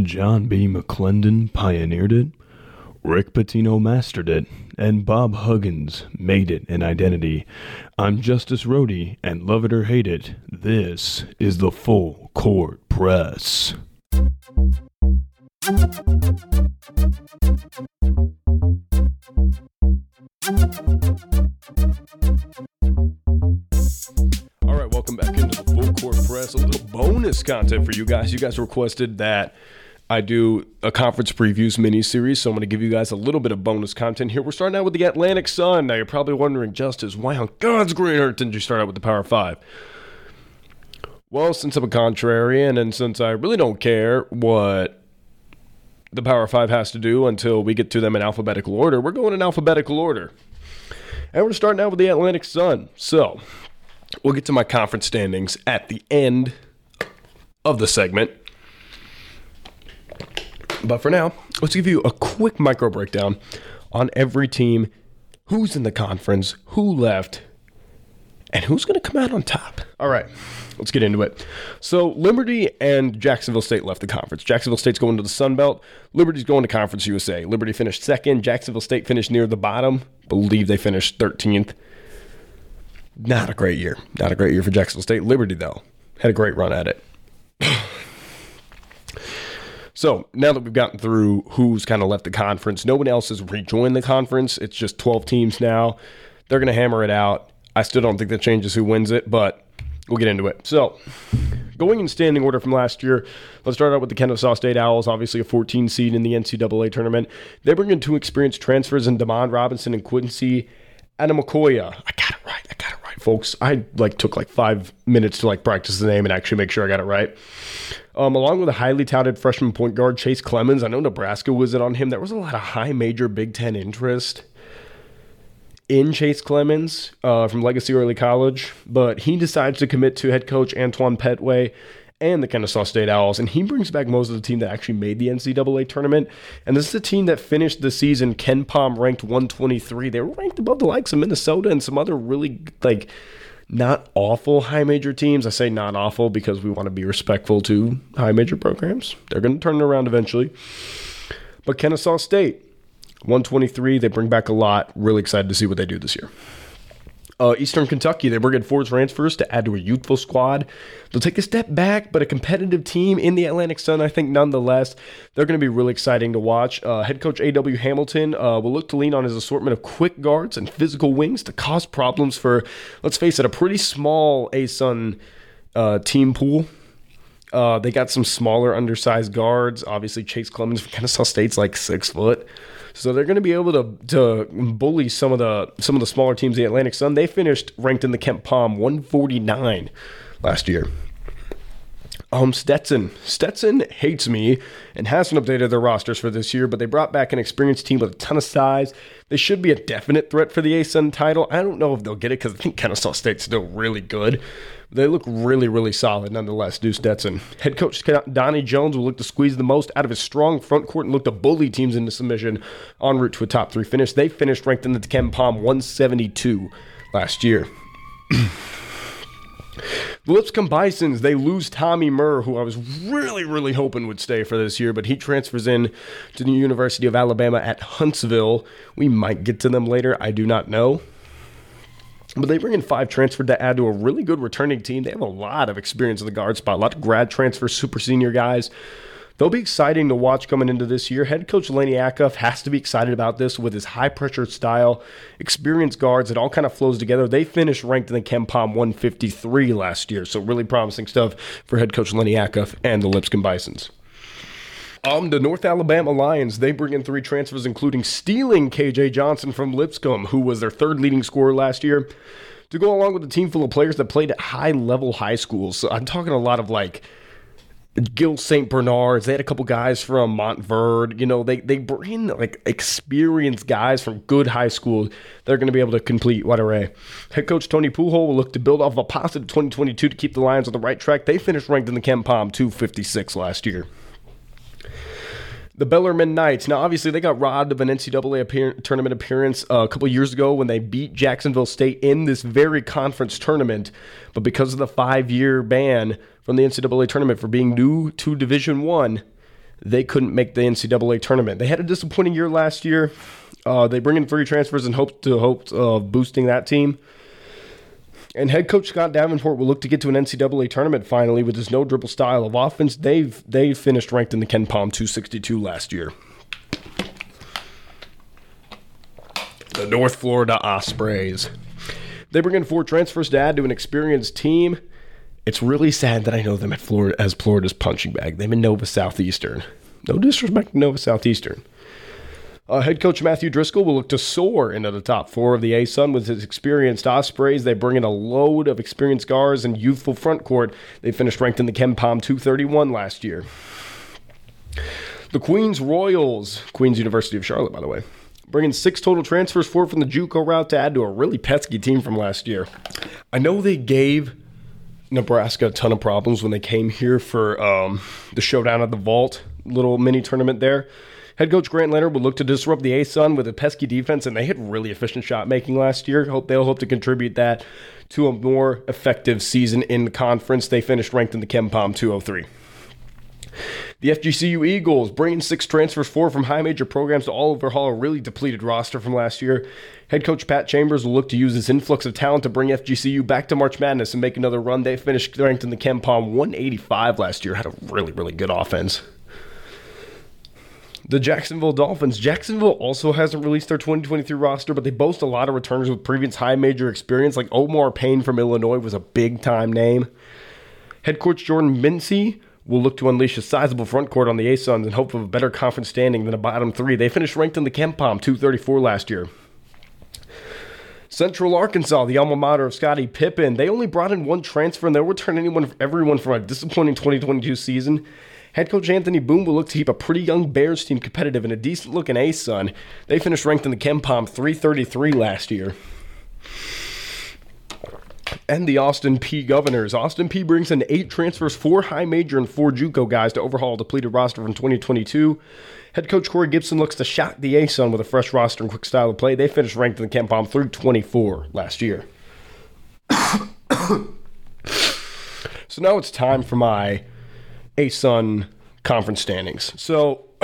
John B. McLendon pioneered it, Rick Pitino mastered it, and Bob Huggins made it an identity. I'm Justice Rhodey, and love it or hate it, this is the Full Court Press. All right, welcome back into the Full Court Press. A little bonus content for you guys. You guys requested that I do a conference previews mini series, so I'm going to give you guys a little bit of bonus content here. We're starting out with the Atlantic Sun. Now, you're probably wondering, Justice, why on God's green earth didn't you start out with the Power Five? Well, since I'm a contrarian and since I really don't care what the Power Five has to do until we get to them in alphabetical order, we're going in alphabetical order. And we're starting out with the Atlantic Sun. So, we'll get to my conference standings at the end of the segment. But for now, let's give you a quick micro breakdown on every team, who's in the conference, who left, and who's going to come out on top. All right, let's get into it. So, Liberty and Jacksonville State left the conference. Jacksonville State's going to the Sun Belt. Liberty's going to Conference USA. Liberty finished second. Jacksonville State finished near the bottom. Believe they finished 13th. Not a great year. Not a great year for Jacksonville State. Liberty, though, had a great run at it. So now that we've gotten through who's kind of left the conference, no one else has rejoined the conference. It's just 12 teams now. They're going to hammer it out. I still don't think that changes who wins it, but we'll get into it. So, going in standing order from last year, let's start out with the Kennesaw State Owls, obviously a 14 seed in the NCAA tournament. They bring in two experienced transfers in Demond Robinson and Quincy Ademokoya. I got it right. Folks. I like took like five minutes to like practice the name and actually make sure I got it right. Um, along with a highly touted freshman point guard Chase Clemens, I know Nebraska was in on him. There was a lot of high major Big Ten interest in Chase Clemens uh, from Legacy Early College, but he decides to commit to head coach Antoine Pettway and the Kennesaw State Owls, and he brings back most of the team that actually made the NCAA tournament. And this is a team that finished the season KenPom ranked 123. They were ranked above the likes of Minnesota and some other really like not awful high major teams. I say not awful because we want to be respectful to high major programs. They're going to turn it around eventually. But Kennesaw State, 123, they bring back a lot. Really excited to see what they do this year. Uh, Eastern Kentucky, they bring in four transfers to add to a youthful squad. They'll take a step back, but a competitive team in the Atlantic Sun, I think, nonetheless. They're going to be really exciting to watch. Uh, head coach A.W. Hamilton uh, will look to lean on his assortment of quick guards and physical wings to cause problems for, let's face it, a pretty small A-Sun uh, team pool. Uh, they got some smaller, undersized guards. Obviously, Chase Clemens from Kennesaw State's like six foot. So they're going to be able to to bully some of the some of the smaller teams the Atlantic Sun. They finished ranked in the KenPom 149 last year. Um, Stetson. Stetson hates me and hasn't updated their rosters for this year, but they brought back an experienced team with a ton of size. They should be a definite threat for the ASUN title. I don't know if they'll get it because I think Kennesaw State's still really good. They look really, really solid nonetheless, Deuce Stetson. Head coach Donnie Jones will look to squeeze the most out of his strong front court and look to bully teams into submission en route to a top three finish. They finished ranked in the KenPom 172 last year. The Lipscomb Bisons, they lose Tommy Murr, who I was really, really hoping would stay for this year, but he transfers in to the University of Alabama at Huntsville. We might get to them later. I do not know. But they bring in five transferred to add to a really good returning team. They have a lot of experience in the guard spot, a lot of grad transfers, super senior guys. They'll be exciting to watch coming into this year. Head coach Lennie Acuff has to be excited about this with his high pressure style, experienced guards. It all kind of flows together. They finished ranked in the KenPom 153 last year, so really promising stuff for head coach Lennie Acuff and the Lipscomb Bisons. Um, the North Alabama Lions, they bring in three transfers, including stealing KJ Johnson from Lipscomb, who was their third leading scorer last year, to go along with a team full of players that played at high level high schools. So I'm talking a lot of like Gill St. Bernard's. They had a couple guys from Montverde. You know, they they bring like experienced guys from good high schools. They're going to be able to complete what array. Head coach Tony Pujol will look to build off of a positive 2022 to keep the Lions on the right track. They finished ranked in the KenPom 256 last year. The Bellarmine Knights. Now, obviously, they got robbed of an NCAA appear- tournament appearance uh, a couple years ago when they beat Jacksonville State in this very conference tournament. But because of the five-year ban from the NCAA tournament for being new to Division One, they couldn't make the NCAA tournament. They had a disappointing year last year. Uh, they bring in three transfers and hope to hope of boosting that team. And head coach Scott Davenport will look to get to an NCAA tournament finally with his no dribble style of offense. They've they finished ranked in the KenPom 262 last year. The North Florida Ospreys. They bring in four transfers to add to an experienced team. It's really sad that I know them at Florida as Florida's punching bag. They've in Nova Southeastern. No disrespect to Nova Southeastern. Uh, head coach Matthew Driscoll will look to soar into the top four of the ASUN with his experienced Ospreys. They bring in a load of experienced guards and youthful front court. They finished ranked in the KenPom 231 last year. The Queens Royals, Queens University of Charlotte, by the way, bringing six total transfers, four from the JUCO route to add to a really pesky team from last year. I know they gave Nebraska a ton of problems when they came here for um, the showdown at the Vault little mini tournament there. Head coach Grant Leonard will look to disrupt the ASUN with a pesky defense, and they had really efficient shot making last year. Hope they'll hope to contribute that to a more effective season in the conference. They finished ranked in the KenPom 203. The FGCU Eagles bringing six transfers, four from high major programs to all overhaul a really depleted roster from last year. Head coach Pat Chambers will look to use this influx of talent to bring FGCU back to March Madness and make another run. They finished ranked in the KenPom 185 last year, had a really, really good offense the Jacksonville Dolphins. Jacksonville also hasn't released their 2023 roster, but they boast a lot of returners with previous high major experience. Like Omar Payne from Illinois was a big time name. Head coach Jordan Mincy will look to unleash a sizable front court on the A-Suns in hope of a better conference standing than a bottom three. They finished ranked in the KenPom 234 last year. Central Arkansas, the alma mater of Scottie Pippen, they only brought in one transfer and they'll return anyone, everyone from a disappointing 2022 season. Head coach Anthony Boone will look to keep a pretty young Bears team competitive and a decent looking ASUN. They finished ranked in the KenPom 333 last year. And the Austin Peay Governors. Austin Peay brings in eight transfers, four high major and four JUCO guys to overhaul a depleted roster from 2022. Head coach Corey Gibson looks to shock the ASUN with a fresh roster and quick style of play. They finished ranked in the KenPom 324 last year. so now it's time for my ASUN conference standings. So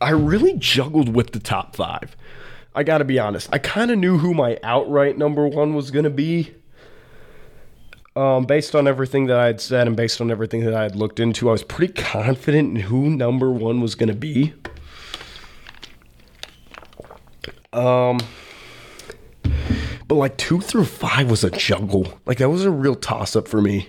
I really juggled with the top five. I got to be honest. I kind of knew who my outright number one was going to be. Um, based on everything that I had said and based on everything that I had looked into, I was pretty confident in who number one was going to be. Um, but like two through five was a juggle. Like that was a real toss up for me.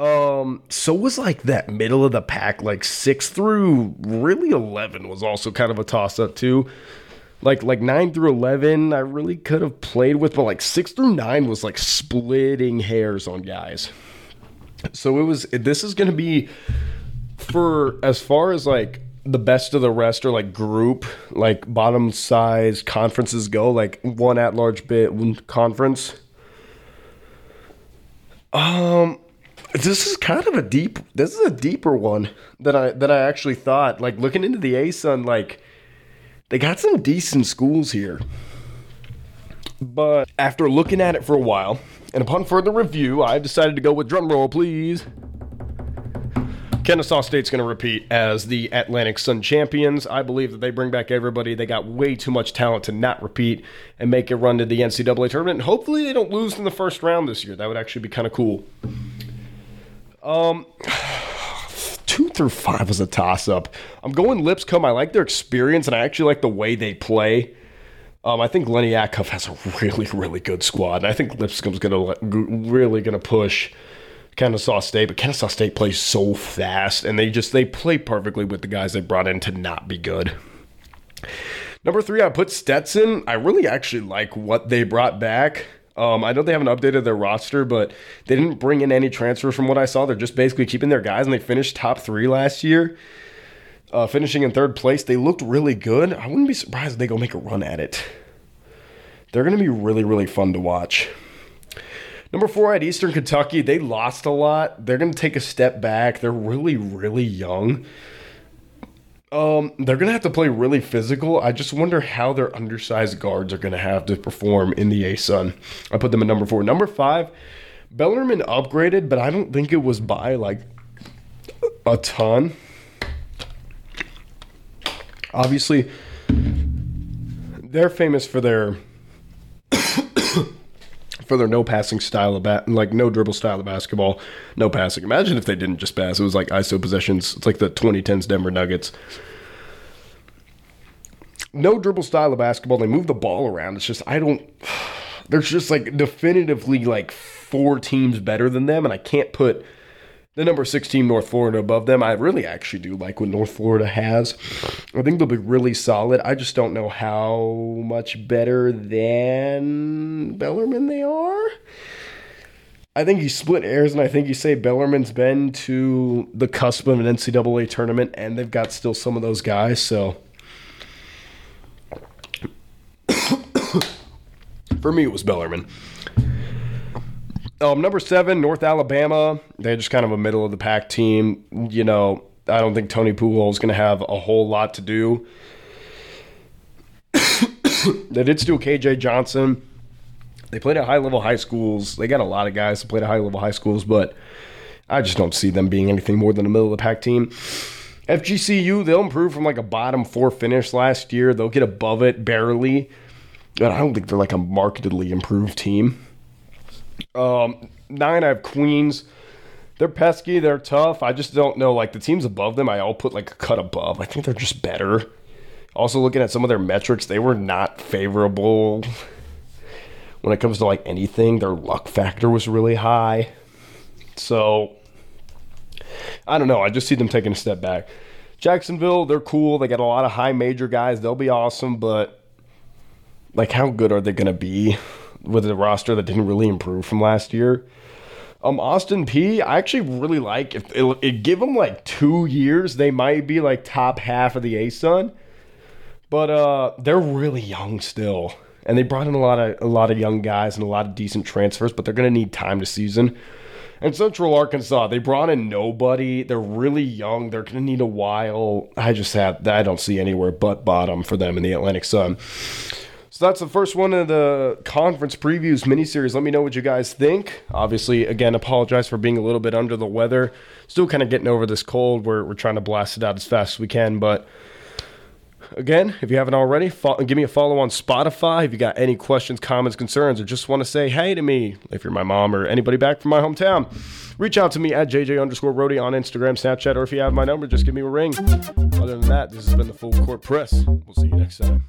Um, so was like that middle of the pack, like six through really eleven was also kind of a toss up too. Like like nine through eleven, I really could have played with, but like six through nine was like splitting hairs on guys. So it was. This is gonna be for as far as like the best of the rest or like group like bottom size conferences go like one at large bit one conference um this is kind of a deep this is a deeper one than i than i actually thought like looking into the asun like they got some decent schools here but after looking at it for a while and upon further review i've decided to go with drum roll please Kennesaw State's going to repeat as the Atlantic Sun champions. I believe that they bring back everybody. They got way too much talent to not repeat and make a run to the NCAA tournament. And hopefully, they don't lose in the first round this year. That would actually be kind of cool. Um, two through five was a toss up. I'm going Lipscomb. I like their experience, and I actually like the way they play. Um, I think Lennie Acuff has a really, really good squad, and I think Lipscomb's gonna really gonna push Kennesaw State. But Kennesaw State plays so fast, and they just they play perfectly with the guys they brought in to not be good. Number three, I put Stetson. I really actually like what they brought back. Um, I know they haven't updated their roster, but they didn't bring in any transfers from what I saw. They're just basically keeping their guys, and they finished top three last year, uh, finishing in third place. They looked really good. I wouldn't be surprised if they go make a run at it. They're going to be really, really fun to watch. Number four at Eastern Kentucky, they lost a lot. They're going to take a step back. They're really, really young. Um, they're gonna have to play really physical. I just wonder how their undersized guards are gonna have to perform in the ASUN. I put them at number four. Number five, Bellarmine upgraded, but I don't think it was by like a ton. Obviously, they're famous for their for their no passing style of bat, like no dribble style of basketball, no passing. Imagine if they didn't just pass; it was like ISO possessions. It's like the 2010s Denver Nuggets. No dribble style of basketball. They move the ball around. It's just I don't. There's just like definitively like four teams better than them, and I can't put the number six team North Florida above them. I really actually do like what North Florida has. I think they'll be really solid. I just don't know how much better than Bellarmine they are. I think you split hairs, and I think you say Bellarmine's been to the cusp of an NCAA tournament, and they've got still some of those guys. So for me, it was Bellerman. Um, number seven, North Alabama. They're just kind of a middle of the pack team. You know, I don't think Tony Pujols is going to have a whole lot to do. they did steal KJ Johnson. They played at high level high schools. They got a lot of guys that played at high level high schools, but I just don't see them being anything more than a middle of the pack team. FGCU, they'll improve from like a bottom four finish last year. They'll get above it barely. But I don't think they're like a markedly improved team. Um, nine, I have Queens. They're pesky. They're tough. I just don't know. Like the teams above them, I all put like a cut above. I think they're just better. Also, looking at some of their metrics, they were not favorable when it comes to like anything. Their luck factor was really high. So I don't know. I just see them taking a step back. Jacksonville, they're cool. They got a lot of high major guys. They'll be awesome, but like, how good are they going to be? with a roster that didn't really improve from last year. Um, Austin Peay, I actually really like. If it, it give them like two years, they might be like top half of the ASUN. But uh, they're really young still, and they brought in a lot of a lot of young guys and a lot of decent transfers. But they're gonna need time to season. And Central Arkansas, they brought in nobody. They're really young. They're gonna need a while. I just have I don't see anywhere but bottom for them in the Atlantic Sun. So that's the first one of the conference previews miniseries. Let me know what you guys think. Obviously, again, apologize for being a little bit under the weather. Still kind of getting over this cold. We're, we're trying to blast it out as fast as we can. But again, if you haven't already, follow, give me a follow on Spotify. If you got any questions, comments, concerns, or just want to say hey to me, if you're my mom or anybody back from my hometown, reach out to me at JJ underscore Rody on Instagram, Snapchat, or if you have my number, just give me a ring. Other than that, this has been the Full Court Press. We'll see you next time.